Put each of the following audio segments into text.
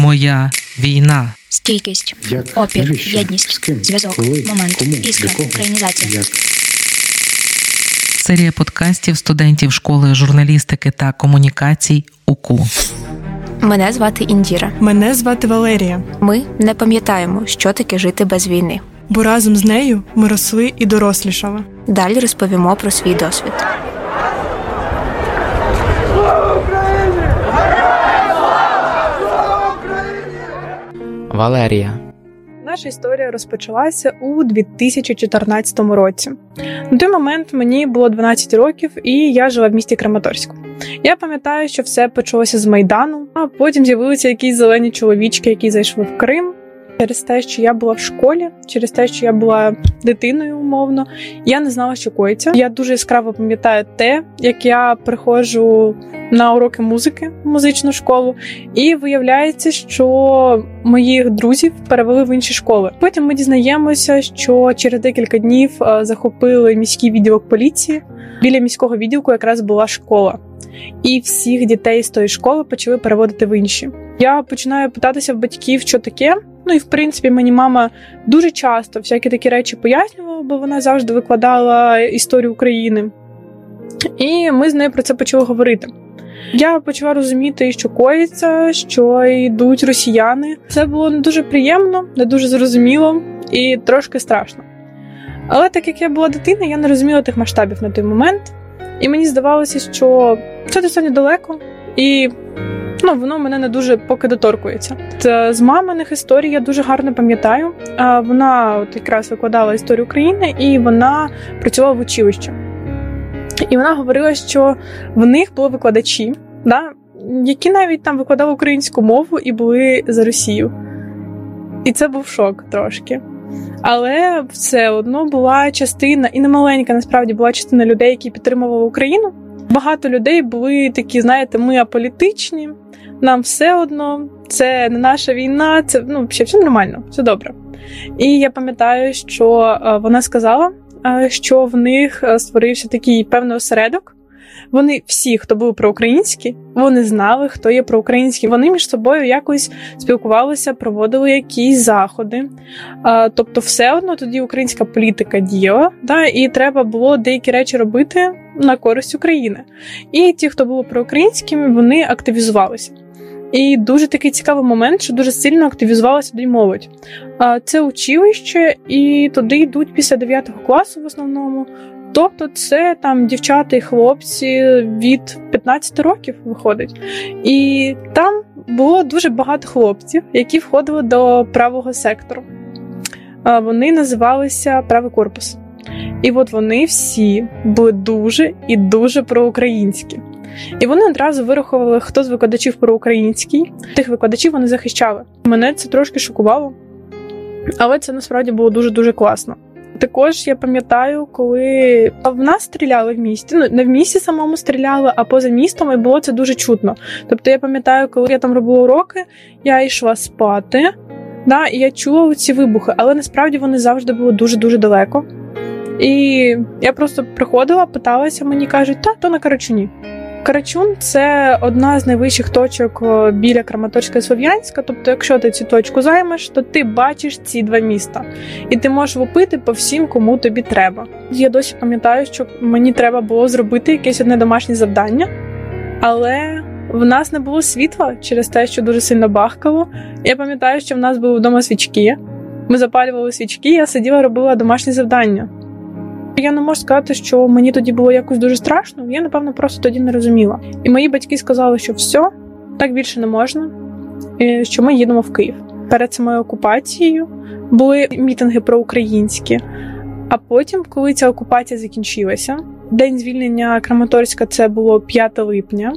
Моя війна. Стійкість, Як? опір, Навіщо? єдність, З ким? зв'язок, Коли? момент, Кому? іскра, Для кого? українізація. Як? Серія подкастів студентів школи журналістики та комунікацій УКУ. Мене звати Індіра. Мене звати Валерія, Ми не пам'ятаємо, що таке жити без війни. бо разом з нею ми росли і дорослішали. Далі розповімо про свій досвід. Валерія. Наша історія розпочалася у 2014 році. На той момент мені було 12 років, і я жила в місті Краматорську. Я пам'ятаю, що все почалося з майдану, а потім з'явилися якісь зелені чоловічки, які зайшли в Крим. Через те, що я була в школі, через те, що я була дитиною умовно, я не знала, що коїться. Я дуже яскраво пам'ятаю те, як я приходжу на уроки музики в музичну школу, і виявляється, що моїх друзів перевели в інші школи. Потім ми дізнаємося, що через декілька днів е, захопили міський відділок поліції. Біля міського відділку якраз була школа, і всіх дітей з тої школи почали переводити в інші. Я починаю питатися в батьків, що таке. Ну і в принципі мені мама дуже часто всякі такі речі пояснювала, бо вона завжди викладала історію України. І ми з нею про це почали говорити. Я почала розуміти, що коїться, що йдуть росіяни. Це було не дуже приємно, не дуже зрозуміло і трошки страшно. Але так як я була дитина, я не розуміла тих масштабів на той момент, і мені здавалося, що це достатньо далеко, і ну, воно мене не дуже поки доторкується. Це з маминих історій я дуже гарно пам'ятаю. Вона от якраз викладала історію України, і вона працювала в училищі. І вона говорила, що в них були викладачі, да, які навіть там викладали українську мову і були за Росію. І це був шок трошки. Але все одно була частина, і не маленька насправді була частина людей, які підтримували Україну. Багато людей були такі, знаєте, ми аполітичні, нам все одно, це не наша війна, це ну, взагалі все нормально, все добре. І я пам'ятаю, що е, вона сказала, е, що в них е, створився такий певний осередок. Вони всі, хто були проукраїнські, вони знали, хто є проукраїнські. Вони між собою якось спілкувалися, проводили якісь заходи. Тобто, все одно тоді українська політика діяла, да, і треба було деякі речі робити на користь України. І ті, хто були проукраїнськими, вони активізувалися. І дуже такий цікавий момент, що дуже сильно активізувалася тоді молодь. Це училище, і туди йдуть після 9 класу в основному. Тобто, це там дівчата і хлопці від 15 років виходить. І там було дуже багато хлопців, які входили до правого сектору. Вони називалися Правий корпус. І от вони всі були дуже і дуже проукраїнські. І вони одразу вирахували, хто з викладачів проукраїнський. Тих викладачів вони захищали. Мене це трошки шокувало, але це насправді було дуже-дуже класно. Також я пам'ятаю, коли в нас стріляли в місті. Ну не в місті самому стріляли, а поза містом, і було це дуже чутно. Тобто я пам'ятаю, коли я там робила уроки, я йшла спати, да, і я чула ці вибухи, але насправді вони завжди були дуже дуже далеко. І я просто приходила, питалася, мені кажуть, та то на Карачуні. Карачун це одна з найвищих точок біля Краматорська Слов'янська. Тобто, якщо ти цю точку займеш, то ти бачиш ці два міста, і ти можеш вопити по всім, кому тобі треба. Я досі пам'ятаю, що мені треба було зробити якесь одне домашнє завдання, але в нас не було світла через те, що дуже сильно бахкало. Я пам'ятаю, що в нас були вдома свічки. Ми запалювали свічки, я сиділа, робила домашнє завдання. Я не можу сказати, що мені тоді було якось дуже страшно. Я, напевно, просто тоді не розуміла. І мої батьки сказали, що все, так більше не можна, що ми їдемо в Київ. Перед самою окупацією були мітинги проукраїнські. А потім, коли ця окупація закінчилася, день звільнення Краматорська це було 5 липня,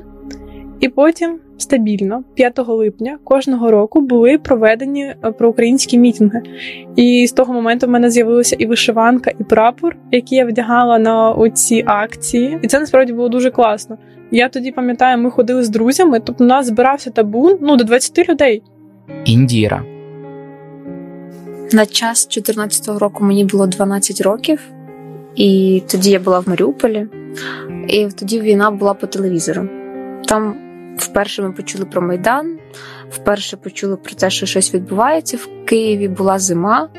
і потім стабільно, 5 липня кожного року були проведені е, проукраїнські мітинги. І з того моменту в мене з'явилася і вишиванка, і прапор, які я вдягала на оці акції. І це насправді було дуже класно. Я тоді пам'ятаю, ми ходили з друзями, тобто у нас збирався табун ну, до 20 людей. Індіра. На час 14-го року мені було 12 років, і тоді я була в Маріуполі, і тоді війна була по телевізору. Там вперше ми почули про Майдан, вперше почули про те, що щось відбувається в Києві. Була зима.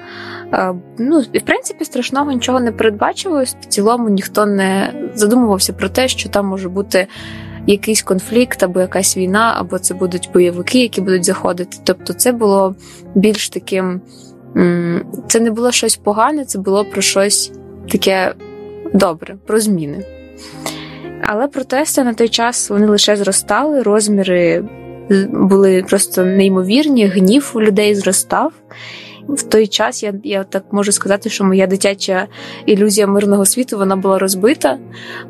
Е, ну і в принципі страшного нічого не передбачувалось. В цілому ніхто не задумувався про те, що там може бути. Якийсь конфлікт або якась війна, або це будуть бойовики, які будуть заходити. Тобто, це було більш таким, це не було щось погане, це було про щось таке добре, про зміни. Але протести на той час вони лише зростали, розміри були просто неймовірні, гнів у людей зростав. В той час я я так можу сказати, що моя дитяча ілюзія мирного світу вона була розбита,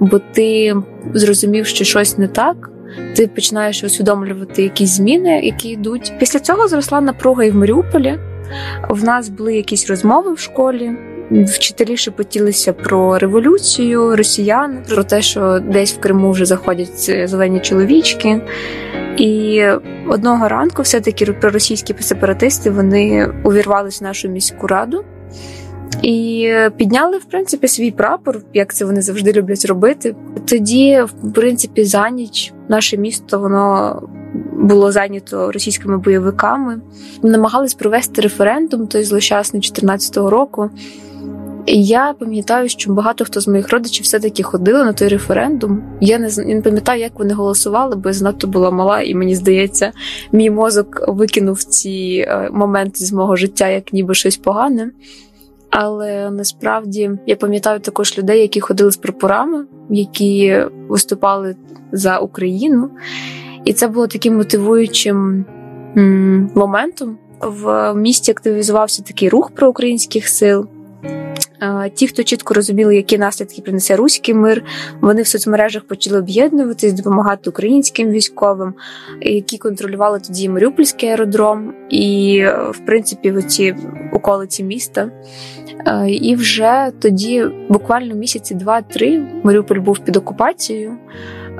бо ти зрозумів, що щось не так. Ти починаєш усвідомлювати якісь зміни, які йдуть. Після цього зросла напруга і в Маріуполі. В нас були якісь розмови в школі. Вчителі шепотілися про революцію росіян, про те, що десь в Криму вже заходять зелені чоловічки. І одного ранку, все-таки проросійські сепаратисти вони увірвалися в нашу міську раду і підняли, в принципі, свій прапор, як це вони завжди люблять робити. Тоді, в принципі, за ніч наше місто воно. Було зайнято російськими бойовиками, намагались провести референдум той злощасний 14 року. І я пам'ятаю, що багато хто з моїх родичів все-таки ходили на той референдум. Я не не пам'ятаю, як вони голосували, бо я занадто була мала, і мені здається, мій мозок викинув ці е, моменти з мого життя як ніби щось погане. Але насправді я пам'ятаю також людей, які ходили з прапорами, які виступали за Україну. І це було таким мотивуючим моментом. В місті активізувався такий рух проукраїнських сил. Ті, хто чітко розуміли, які наслідки принесе руський мир, вони в соцмережах почали об'єднуватись, допомагати українським військовим, які контролювали тоді Маріупольський аеродром, і, в принципі, в ці околиці міста. І вже тоді, буквально місяці два-три, Маріуполь був під окупацією.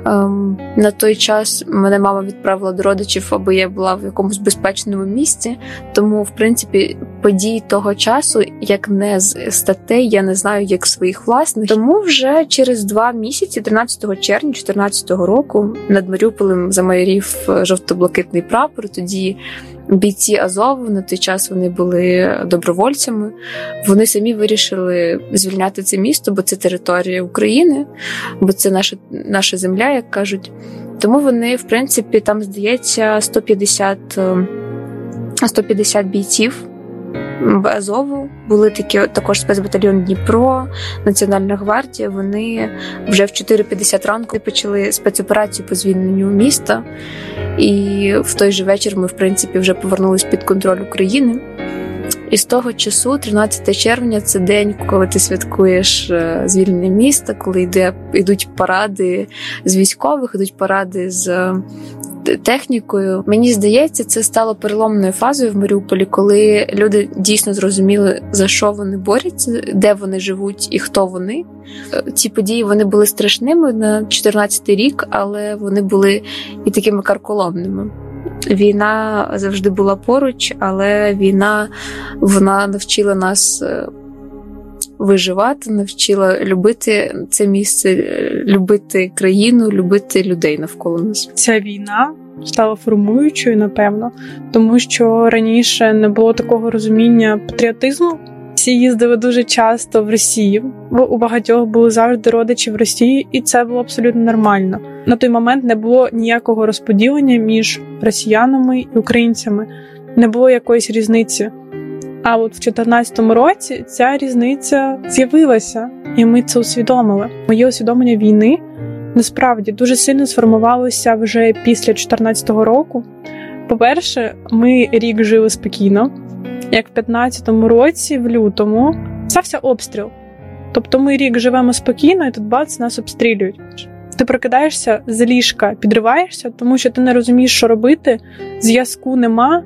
Ем, на той час мене мама відправила до родичів, аби я була в якомусь безпечному місці. Тому, в принципі, події того часу, як не з статей, я не знаю, як своїх власних. Тому вже через два місяці, 13 червня 2014 року, над Маріуполем замайорів жовто-блакитний прапор. Тоді бійці Азову на той час вони були добровольцями. Вони самі вирішили звільняти це місто, бо це територія України, бо це наша наша земля, як кажуть. Тому вони, в принципі, там здається 150 150 бійців. В Азову були такі також спецбатальйон Дніпро, Національна гвардія. Вони вже в 4.50 ранку почали спецоперацію по звільненню міста. І в той же вечір ми, в принципі, вже повернулись під контроль України. І з того часу, 13 червня, це день, коли ти святкуєш е, звільнення міста, коли йде йдуть паради з військових, йдуть паради з технікою. Мені здається, це стало переломною фазою в Маріуполі, коли люди дійсно зрозуміли, за що вони борються, де вони живуть і хто вони. Ці події вони були страшними на 14-й рік, але вони були і такими карколомними. Війна завжди була поруч, але війна вона навчила нас е, виживати, навчила любити це місце, любити країну, любити людей навколо нас. Ця війна стала формуючою, напевно, тому що раніше не було такого розуміння патріотизму. Всі їздили дуже часто в Росію, бо у багатьох були завжди родичі в Росії, і це було абсолютно нормально. На той момент не було ніякого розподілення між росіянами і українцями, не було якоїсь різниці. А от в 2014 році ця різниця з'явилася, і ми це усвідомили. Моє усвідомлення війни насправді дуже сильно сформувалося вже після 2014 року. По-перше, ми рік жили спокійно, як в 2015 році, в лютому, стався обстріл. Тобто ми рік живемо спокійно, і тут бац, нас обстрілюють. Ти прокидаєшся з ліжка, підриваєшся, тому що ти не розумієш, що робити. Зв'язку нема,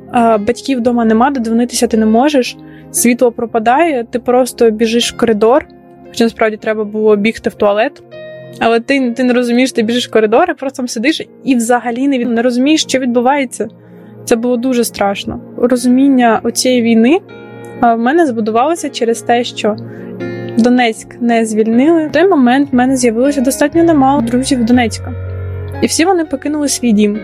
батьків вдома нема, додзвонитися ти не можеш. Світло пропадає, ти просто біжиш в коридор. Хоча насправді треба було бігти в туалет. Але ти ти не розумієш, ти біжиш в коридор, і просто там сидиш і взагалі не не розумієш, що відбувається. Це було дуже страшно. Розуміння оцієї війни в мене збудувалося через те, що Донецьк не звільнили. В той момент в мене з'явилося достатньо немало друзів Донецька. І всі вони покинули свій дім.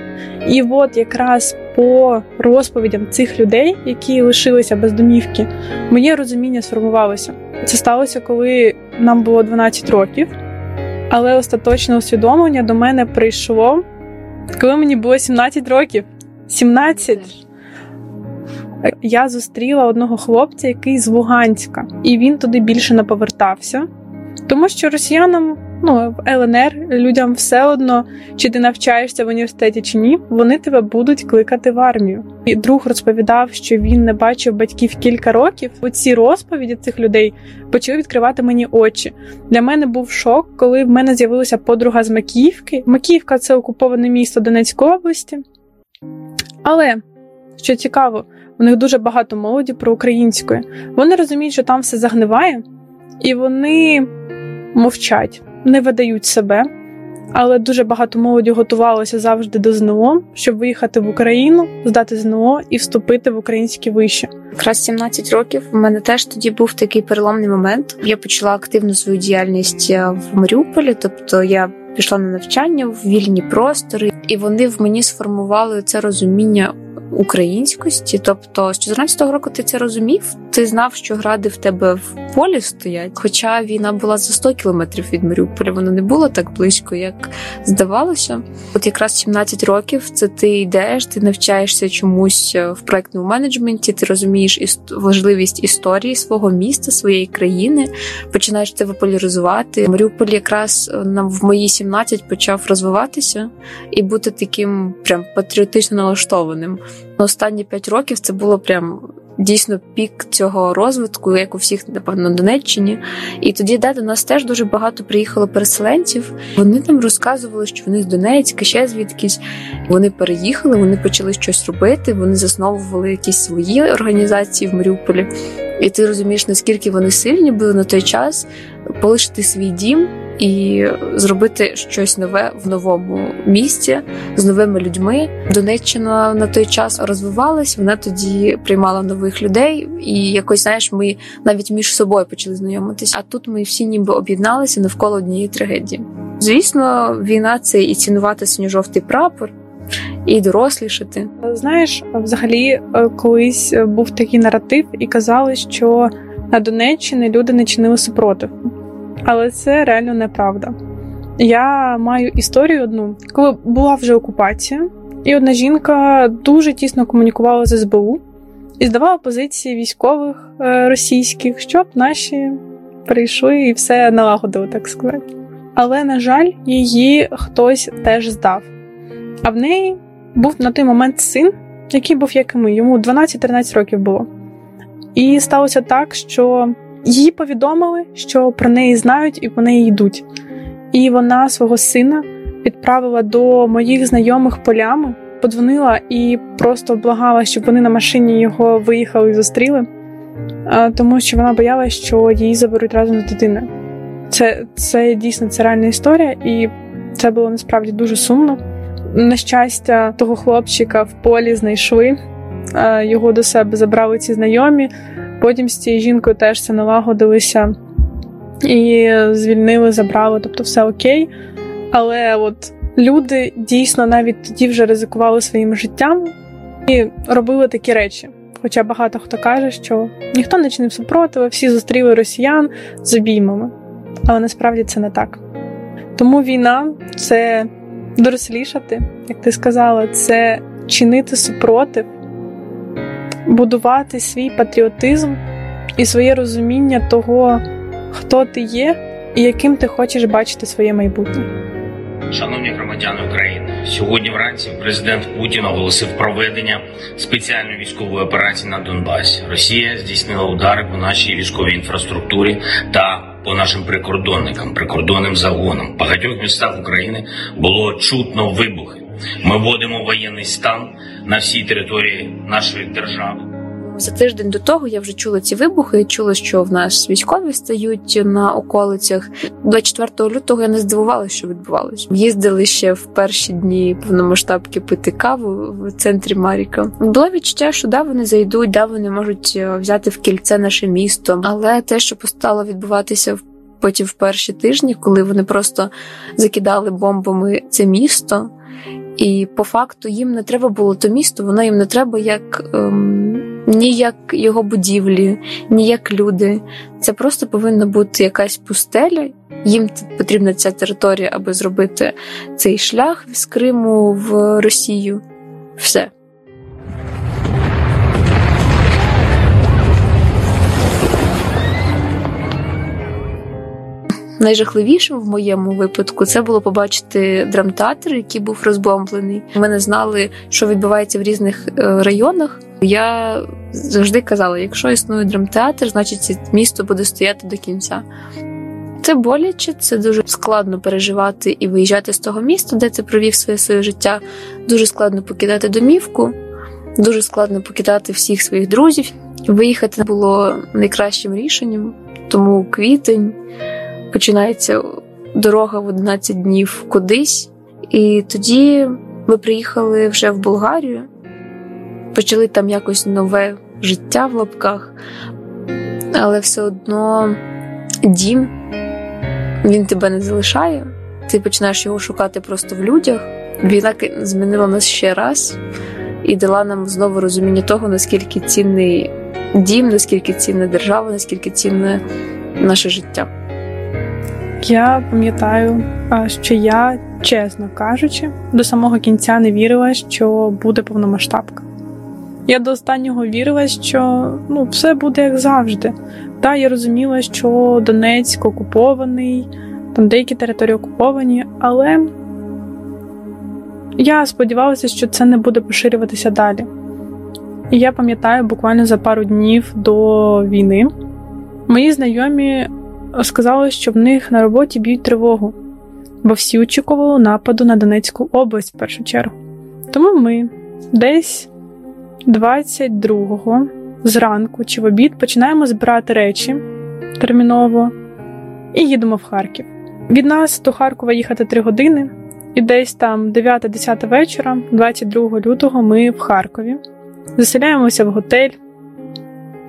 І от якраз по розповідям цих людей, які лишилися без домівки, моє розуміння сформувалося. Це сталося, коли нам було 12 років, але остаточне усвідомлення до мене прийшло, коли мені було 17 років. 17! Я зустріла одного хлопця, який з Луганська, і він туди більше не повертався, тому що росіянам ну, в ЛНР людям все одно, чи ти навчаєшся в університеті чи ні, вони тебе будуть кликати в армію. І друг розповідав, що він не бачив батьків кілька років. Оці розповіді цих людей почали відкривати мені очі. Для мене був шок, коли в мене з'явилася подруга з Макіївки. Макіївка це окуповане місто Донецької області. Але що цікаво, у них дуже багато молоді проукраїнської. Вони розуміють, що там все загниває, і вони мовчать не видають себе, але дуже багато молоді готувалося завжди до ЗНО, щоб виїхати в Україну, здати ЗНО і вступити в українські виші. Якраз 17 років у мене теж тоді був такий переломний момент. Я почала активну свою діяльність е, в Маріуполі, тобто я пішла на навчання в вільні простори, і вони в мені сформували це розуміння українськості. Тобто, з 14-го року ти це розумів, ти знав, що гради в тебе в полі стоять. Хоча війна була за 100 кілометрів від Маріуполя, воно не було так близько, як здавалося. От якраз 17 років це ти йдеш, ти навчаєшся чомусь е, в проектному менеджменті, ти розумієш іст... важливість історії свого міста, своєї країни, починаєш це популяризувати. Маріуполь якраз е, на в мої 17 почав розвиватися і бути таким прям патріотично налаштованим. Останні 5 років це було прям дійсно пік цього розвитку, як у всіх, напевно, на Донеччині. І тоді да, до нас теж дуже багато приїхало переселенців. Вони нам розказували, що вони з Донецька, ще звідкись. Вони переїхали, вони почали щось робити, вони засновували якісь свої організації в Маріуполі. І ти розумієш, наскільки вони сильні були на той час полишити свій дім і зробити щось нове в новому місті з новими людьми. Донеччина на той час розвивалась. Вона тоді приймала нових людей, і якось знаєш, ми навіть між собою почали знайомитися. А тут ми всі ніби об'єдналися навколо однієї трагедії. Звісно, війна це і цінувати синьо-жовтий прапор. І дорослішати. Знаєш, взагалі е, колись був такий наратив, і казали, що на Донеччині люди не чинили супротив. Але це реально неправда. Я маю історію одну, коли була вже окупація, і одна жінка дуже тісно комунікувала з СБУ і здавала позиції військових е, російських, щоб наші прийшли і все налагодили, так сказати. Але, на жаль, її хтось теж здав. А в неї був на той момент син, який був як і ми, йому 12-13 років було. І сталося так, що їй повідомили, що про неї знають і по неї йдуть. І вона свого сина відправила до моїх знайомих полями, подзвонила і просто благала, щоб вони на машині його виїхали і зустріли, тому що вона боялася, що її заберуть разом з дитиною. Це це дійсно це реальна історія, і це було насправді дуже сумно. На щастя, того хлопчика в полі знайшли, його до себе забрали ці знайомі. Потім з цією жінкою теж це налагодилися і звільнили, забрали, тобто все окей. Але от люди дійсно навіть тоді вже ризикували своїм життям і робили такі речі. Хоча багато хто каже, що ніхто не чинив супротиву, всі зустріли росіян з обіймами. Але насправді це не так. Тому війна це дорослішати, як ти сказала, це чинити супротив будувати свій патріотизм і своє розуміння того, хто ти є і яким ти хочеш бачити своє майбутнє. Шановні громадяни України, сьогодні вранці президент Путін оголосив проведення спеціальної військової операції на Донбасі. Росія здійснила удари по нашій військовій інфраструктурі та по нашим прикордонникам, прикордонним загонам. В багатьох містах України було чутно вибухи. Ми вводимо воєнний стан на всій території нашої держави. За тиждень до того я вже чула ці вибухи. Чула, що в нас військові стають на околицях. 24 лютого я не здивувалася, що відбувалося. Їздили ще в перші дні повномасштабки пити каву в центрі Маріка. Було відчуття, що да, вони зайдуть, да, вони можуть е, взяти в кільце наше місто. Але те, що постало відбуватися в потім в перші тижні, коли вони просто закидали бомбами це місто. І по факту їм не треба було то місто, воно їм не треба як ем, ні його будівлі, ні як люди. Це просто повинна бути якась пустеля. Їм потрібна ця територія, аби зробити цей шлях з Криму в Росію. Все. Найжахливішим в моєму випадку це було побачити драмтеатр, який був розбомблений. Ми не знали, що відбувається в різних е, районах. Я завжди казала: якщо існує драмтеатр, значить місто буде стояти до кінця. Це боляче, це дуже складно переживати і виїжджати з того міста, де ти провів своє своє життя. Дуже складно покидати домівку, дуже складно покидати всіх своїх друзів. Виїхати було найкращим рішенням, тому квітень починається дорога в 11 днів кудись. І тоді ми приїхали вже в Болгарію, почали там якось нове життя в лапках, але все одно дім він тебе не залишає. Ти починаєш його шукати просто в людях. Війна змінила нас ще раз і дала нам знову розуміння того, наскільки цінний дім, наскільки цінна держава, наскільки цінне наше життя. Я пам'ятаю, що я, чесно кажучи, до самого кінця не вірила, що буде повномасштабка. Я до останнього вірила, що ну, все буде як завжди. Та я розуміла, що Донецьк окупований, там деякі території окуповані, але я сподівалася, що це не буде поширюватися далі. І я пам'ятаю, буквально за пару днів до війни мої знайомі сказали, що в них на роботі б'ють тривогу, бо всі очікували нападу на Донецьку область в першу чергу. Тому ми десь 22-го зранку чи в обід починаємо збирати речі терміново і їдемо в Харків. Від нас до Харкова їхати 3 години, і десь там 9-10 вечора, 22 лютого, ми в Харкові. Заселяємося в готель,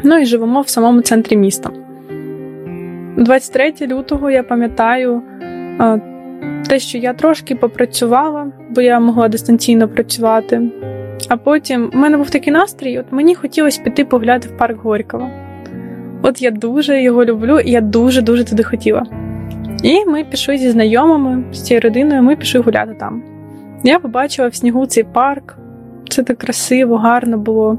ну і живемо в самому центрі міста. 23 лютого я пам'ятаю те, що я трошки попрацювала, бо я могла дистанційно працювати. А потім в мене був такий настрій, от мені хотілося піти погуляти в парк Горького. От я дуже його люблю, і я дуже-дуже туди хотіла. І ми пішли зі знайомими, з цією родиною, ми пішли гуляти там. Я побачила в снігу цей парк, це так красиво, гарно було.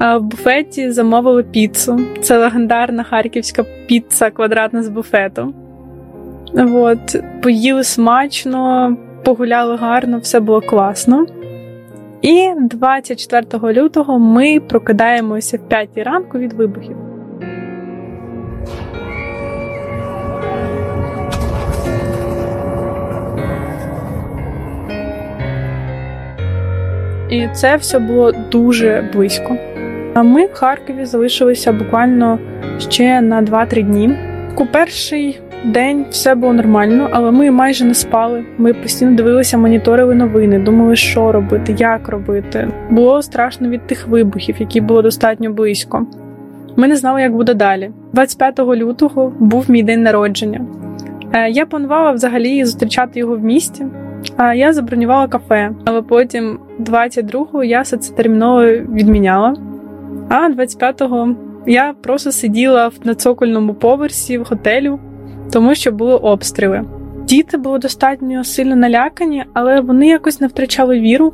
В буфеті замовили піцу. Це легендарна харківська піца квадратна з буфету. От, Поїли смачно, погуляли гарно, все було класно. І 24 лютого ми прокидаємося в 5 ранку від вибухів. І це все було дуже близько. Ми в Харкові залишилися буквально ще на 2-3 дні. У перший день все було нормально, але ми майже не спали. Ми постійно дивилися, моніторили новини, думали, що робити, як робити. Було страшно від тих вибухів, які було достатньо близько. Ми не знали, як буде далі. 25 лютого був мій день народження. Е, я планувала взагалі зустрічати його в місті. А я забронювала кафе, але потім 22-го я все це терміново відміняла. А 25-го я просто сиділа на цокольному поверсі в готелю, тому що були обстріли. Діти були достатньо сильно налякані, але вони якось не втрачали віру.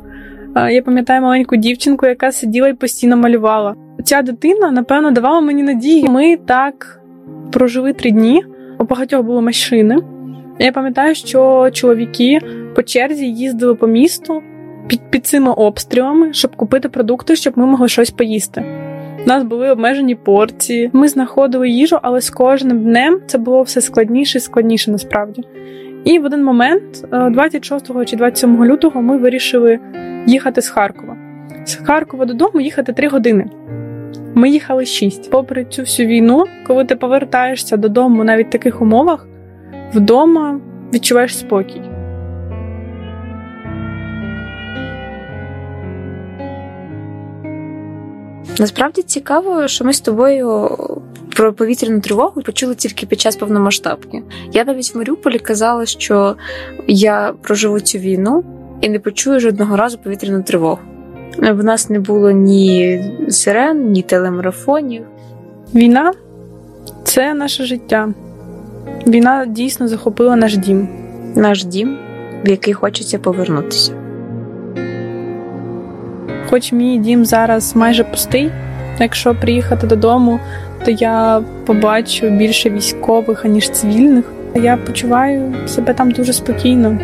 Я пам'ятаю маленьку дівчинку, яка сиділа і постійно малювала. Ця дитина, напевно, давала мені надії. Ми так прожили три дні. У багатьох були машини. Я пам'ятаю, що чоловіки по черзі їздили по місту під, під цими обстрілами, щоб купити продукти, щоб ми могли щось поїсти. У нас були обмежені порції, ми знаходили їжу, але з кожним днем це було все складніше і складніше насправді. І в один момент, 26 е, чи 27 лютого, ми вирішили їхати з Харкова. З Харкова додому їхати 3 години. Ми їхали 6. Попри цю всю війну, коли ти повертаєшся додому навіть в таких умовах, вдома відчуваєш спокій. Насправді цікаво, що ми з тобою Про повітряну тривогу почули тільки під час повномасштабки. Я навіть в Маріуполі казала, що я проживу цю війну і не почую жодного разу повітряну тривогу. В нас не було ні сирен, ні телемарафонів. Війна це наше життя. Війна дійсно захопила наш дім. Наш дім, в який хочеться повернутися. Хоч мій дім зараз майже пустий, якщо приїхати додому, то я побачу більше військових, аніж цивільних. Я почуваю себе там дуже спокійно.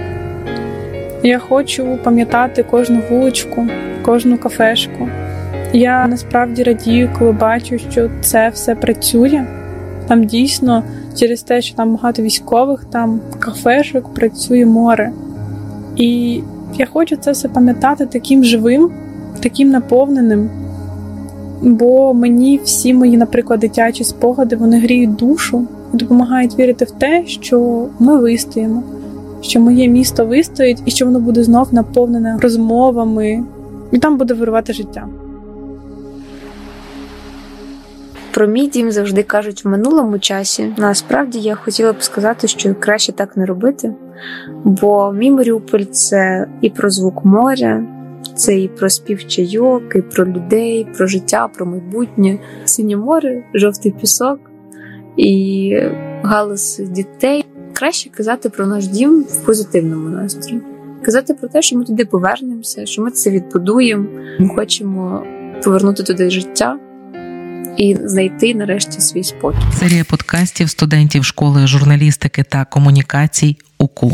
Я хочу пам'ятати кожну вуличку, кожну кафешку. Я насправді радію, коли бачу, що це все працює. Там дійсно через те, що там багато військових, там кафешок працює море. І я хочу це все пам'ятати таким живим, таким наповненим. Бо мені всі мої, наприклад, дитячі спогади вони гріють душу і допомагають вірити в те, що ми вистоїмо, що моє місто вистоїть і що воно буде знов наповнене розмовами, і там буде вирувати життя. Про мій дім завжди кажуть в минулому часі. Насправді я хотіла б сказати, що краще так не робити, бо мій Маріуполь це і про звук моря, це і про спів чайок, і про людей, про життя, про майбутнє, синє море, жовтий пісок і галас дітей. Краще казати про наш дім в позитивному настрої. Казати про те, що ми туди повернемося, що ми це відбудуємо. Ми хочемо повернути туди життя і знайти нарешті свій спокій. Серія подкастів студентів школи журналістики та комунікацій УКУ.